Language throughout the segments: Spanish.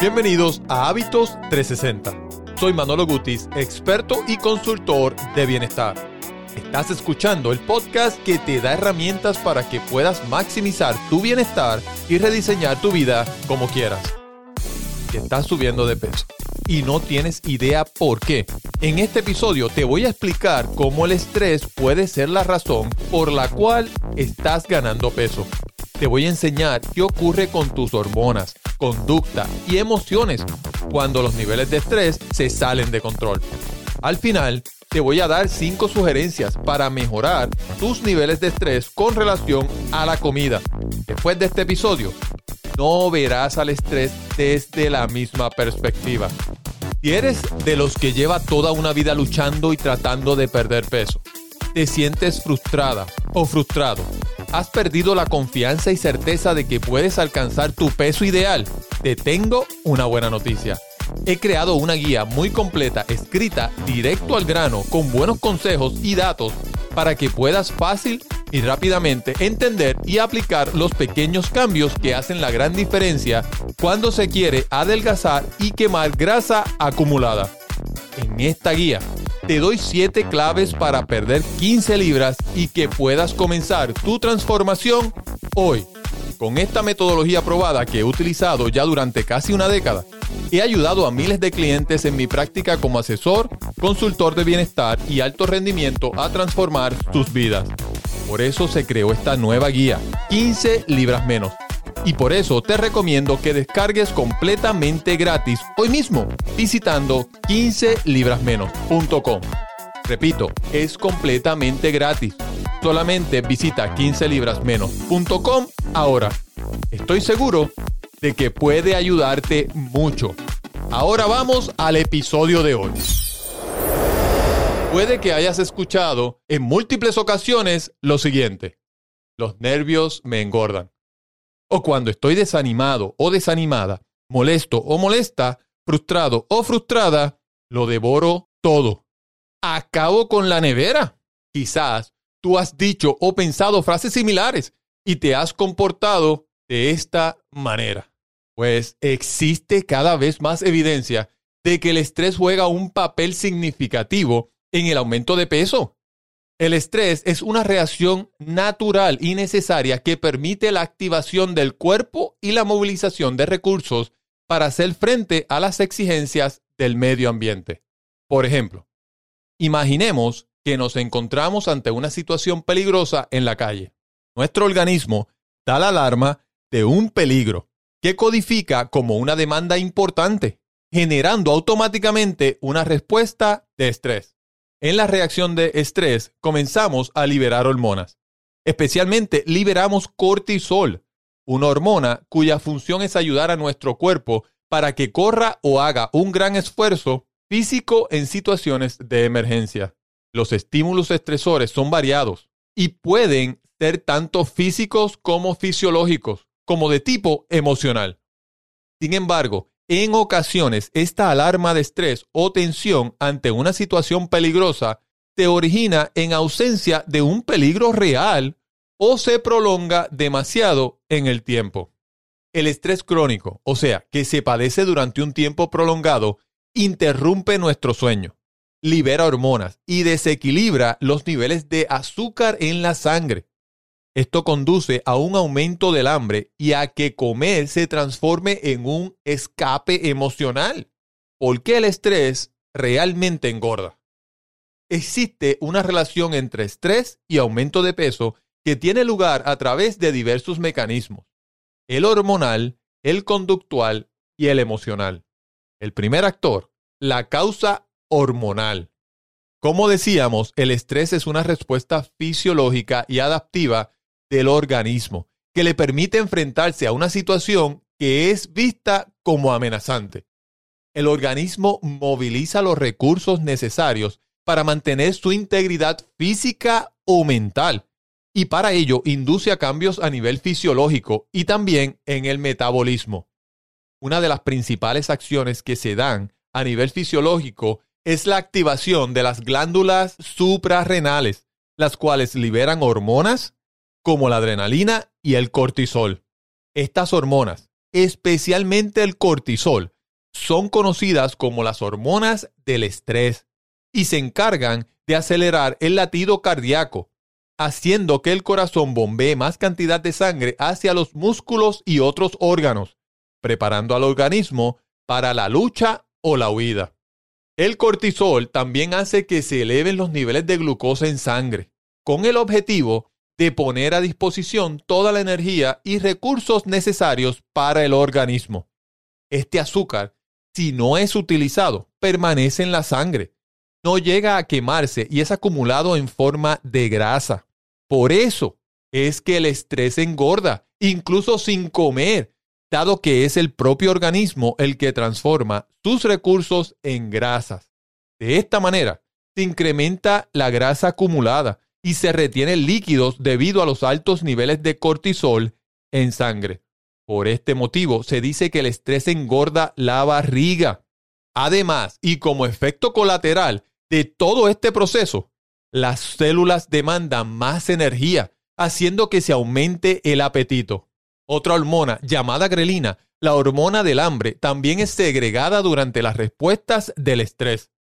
Bienvenidos a Hábitos 360. Soy Manolo Gutis, experto y consultor de bienestar. Estás escuchando el podcast que te da herramientas para que puedas maximizar tu bienestar y rediseñar tu vida como quieras. Si estás subiendo de peso y no tienes idea por qué, en este episodio te voy a explicar cómo el estrés puede ser la razón por la cual estás ganando peso. Te voy a enseñar qué ocurre con tus hormonas, conducta y emociones cuando los niveles de estrés se salen de control. Al final, te voy a dar 5 sugerencias para mejorar tus niveles de estrés con relación a la comida. Después de este episodio, no verás al estrés desde la misma perspectiva. Si eres de los que lleva toda una vida luchando y tratando de perder peso, te sientes frustrada o frustrado, has perdido la confianza y certeza de que puedes alcanzar tu peso ideal, te tengo una buena noticia. He creado una guía muy completa, escrita directo al grano, con buenos consejos y datos para que puedas fácil y rápidamente entender y aplicar los pequeños cambios que hacen la gran diferencia cuando se quiere adelgazar y quemar grasa acumulada. En esta guía te doy 7 claves para perder 15 libras y que puedas comenzar tu transformación hoy. Con esta metodología probada que he utilizado ya durante casi una década, he ayudado a miles de clientes en mi práctica como asesor, consultor de bienestar y alto rendimiento a transformar sus vidas. Por eso se creó esta nueva guía, 15 libras menos. Y por eso te recomiendo que descargues completamente gratis hoy mismo visitando 15librasmenos.com. Repito, es completamente gratis. Solamente visita 15librasmenos.com ahora. Estoy seguro de que puede ayudarte mucho. Ahora vamos al episodio de hoy. Puede que hayas escuchado en múltiples ocasiones lo siguiente. Los nervios me engordan. O cuando estoy desanimado o desanimada, molesto o molesta, frustrado o frustrada, lo devoro todo. Acabo con la nevera. Quizás tú has dicho o pensado frases similares y te has comportado de esta manera. Pues existe cada vez más evidencia de que el estrés juega un papel significativo en el aumento de peso. El estrés es una reacción natural y necesaria que permite la activación del cuerpo y la movilización de recursos para hacer frente a las exigencias del medio ambiente. Por ejemplo, imaginemos que nos encontramos ante una situación peligrosa en la calle. Nuestro organismo da la alarma de un peligro que codifica como una demanda importante, generando automáticamente una respuesta de estrés. En la reacción de estrés comenzamos a liberar hormonas. Especialmente liberamos cortisol, una hormona cuya función es ayudar a nuestro cuerpo para que corra o haga un gran esfuerzo físico en situaciones de emergencia. Los estímulos estresores son variados y pueden ser tanto físicos como fisiológicos, como de tipo emocional. Sin embargo, en ocasiones esta alarma de estrés o tensión ante una situación peligrosa se origina en ausencia de un peligro real o se prolonga demasiado en el tiempo. El estrés crónico, o sea, que se padece durante un tiempo prolongado, interrumpe nuestro sueño, libera hormonas y desequilibra los niveles de azúcar en la sangre. Esto conduce a un aumento del hambre y a que comer se transforme en un escape emocional, porque el estrés realmente engorda. Existe una relación entre estrés y aumento de peso que tiene lugar a través de diversos mecanismos, el hormonal, el conductual y el emocional. El primer actor, la causa hormonal. Como decíamos, el estrés es una respuesta fisiológica y adaptiva del organismo que le permite enfrentarse a una situación que es vista como amenazante. El organismo moviliza los recursos necesarios para mantener su integridad física o mental y para ello induce a cambios a nivel fisiológico y también en el metabolismo. Una de las principales acciones que se dan a nivel fisiológico es la activación de las glándulas suprarrenales, las cuales liberan hormonas como la adrenalina y el cortisol. Estas hormonas, especialmente el cortisol, son conocidas como las hormonas del estrés y se encargan de acelerar el latido cardíaco, haciendo que el corazón bombee más cantidad de sangre hacia los músculos y otros órganos, preparando al organismo para la lucha o la huida. El cortisol también hace que se eleven los niveles de glucosa en sangre, con el objetivo de poner a disposición toda la energía y recursos necesarios para el organismo. Este azúcar, si no es utilizado, permanece en la sangre, no llega a quemarse y es acumulado en forma de grasa. Por eso es que el estrés engorda, incluso sin comer, dado que es el propio organismo el que transforma sus recursos en grasas. De esta manera, se incrementa la grasa acumulada y se retienen líquidos debido a los altos niveles de cortisol en sangre. Por este motivo, se dice que el estrés engorda la barriga. Además, y como efecto colateral de todo este proceso, las células demandan más energía, haciendo que se aumente el apetito. Otra hormona llamada grelina, la hormona del hambre, también es segregada durante las respuestas del estrés.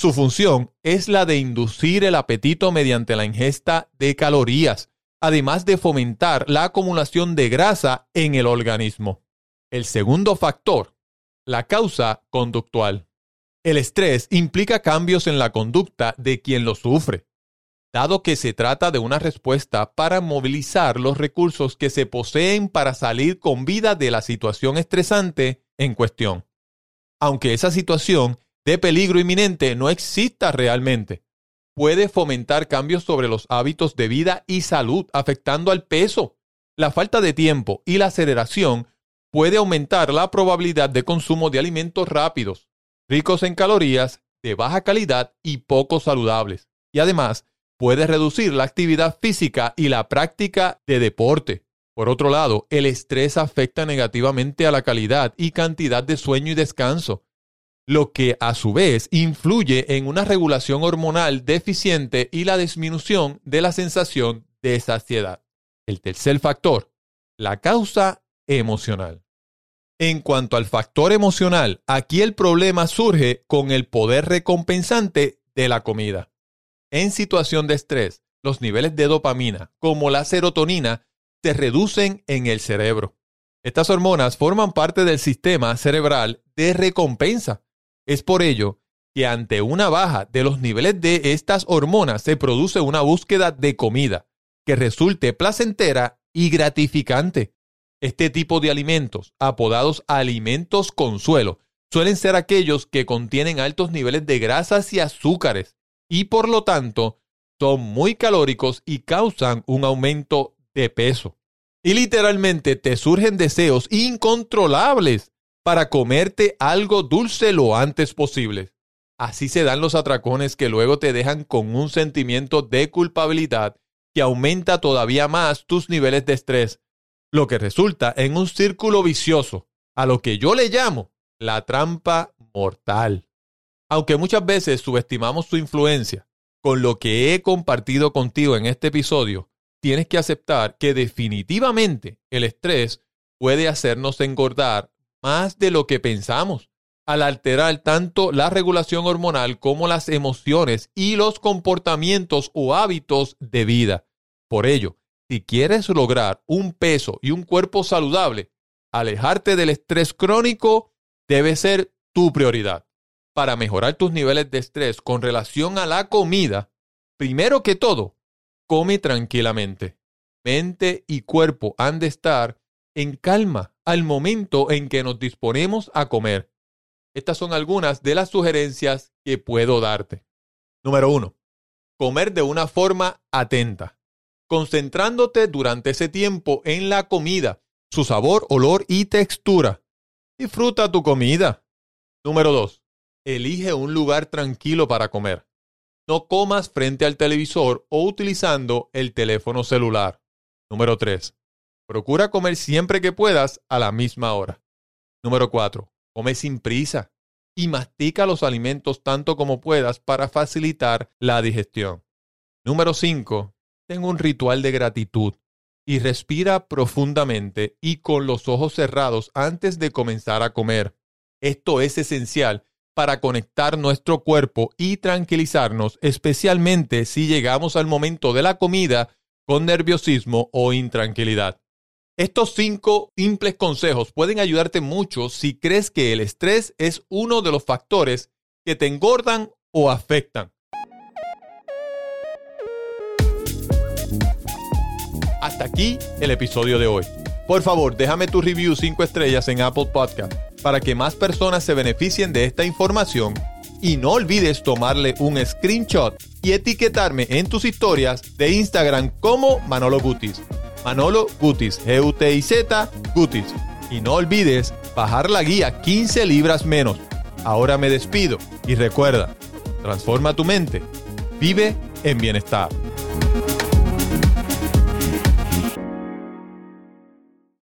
Su función es la de inducir el apetito mediante la ingesta de calorías, además de fomentar la acumulación de grasa en el organismo. El segundo factor, la causa conductual. El estrés implica cambios en la conducta de quien lo sufre dado que se trata de una respuesta para movilizar los recursos que se poseen para salir con vida de la situación estresante en cuestión. Aunque esa situación de peligro inminente no exista realmente, puede fomentar cambios sobre los hábitos de vida y salud, afectando al peso. La falta de tiempo y la aceleración puede aumentar la probabilidad de consumo de alimentos rápidos, ricos en calorías, de baja calidad y poco saludables. Y además, puede reducir la actividad física y la práctica de deporte. Por otro lado, el estrés afecta negativamente a la calidad y cantidad de sueño y descanso, lo que a su vez influye en una regulación hormonal deficiente y la disminución de la sensación de saciedad. El tercer factor, la causa emocional. En cuanto al factor emocional, aquí el problema surge con el poder recompensante de la comida. En situación de estrés, los niveles de dopamina, como la serotonina, se reducen en el cerebro. Estas hormonas forman parte del sistema cerebral de recompensa. Es por ello que ante una baja de los niveles de estas hormonas se produce una búsqueda de comida que resulte placentera y gratificante. Este tipo de alimentos, apodados alimentos consuelo, suelen ser aquellos que contienen altos niveles de grasas y azúcares, y por lo tanto son muy calóricos y causan un aumento de peso. Y literalmente te surgen deseos incontrolables para comerte algo dulce lo antes posible. Así se dan los atracones que luego te dejan con un sentimiento de culpabilidad que aumenta todavía más tus niveles de estrés, lo que resulta en un círculo vicioso, a lo que yo le llamo la trampa mortal. Aunque muchas veces subestimamos su influencia, con lo que he compartido contigo en este episodio, tienes que aceptar que definitivamente el estrés puede hacernos engordar más de lo que pensamos, al alterar tanto la regulación hormonal como las emociones y los comportamientos o hábitos de vida. Por ello, si quieres lograr un peso y un cuerpo saludable, alejarte del estrés crónico debe ser tu prioridad para mejorar tus niveles de estrés con relación a la comida, primero que todo, come tranquilamente. Mente y cuerpo han de estar en calma al momento en que nos disponemos a comer. Estas son algunas de las sugerencias que puedo darte. Número uno, comer de una forma atenta, concentrándote durante ese tiempo en la comida, su sabor, olor y textura. Disfruta tu comida. Número dos, elige un lugar tranquilo para comer. No comas frente al televisor o utilizando el teléfono celular. Número 3. Procura comer siempre que puedas a la misma hora. Número 4. Come sin prisa y mastica los alimentos tanto como puedas para facilitar la digestión. Número 5. Ten un ritual de gratitud y respira profundamente y con los ojos cerrados antes de comenzar a comer. Esto es esencial para conectar nuestro cuerpo y tranquilizarnos, especialmente si llegamos al momento de la comida con nerviosismo o intranquilidad. Estos cinco simples consejos pueden ayudarte mucho si crees que el estrés es uno de los factores que te engordan o afectan. Hasta aquí el episodio de hoy. Por favor, déjame tu review 5 estrellas en Apple Podcast para que más personas se beneficien de esta información y no olvides tomarle un screenshot y etiquetarme en tus historias de Instagram como Manolo Gutis. Manolo Gutis, G-U-T-I-Z, Gutis. Y no olvides bajar la guía 15 libras menos. Ahora me despido y recuerda, transforma tu mente, vive en bienestar.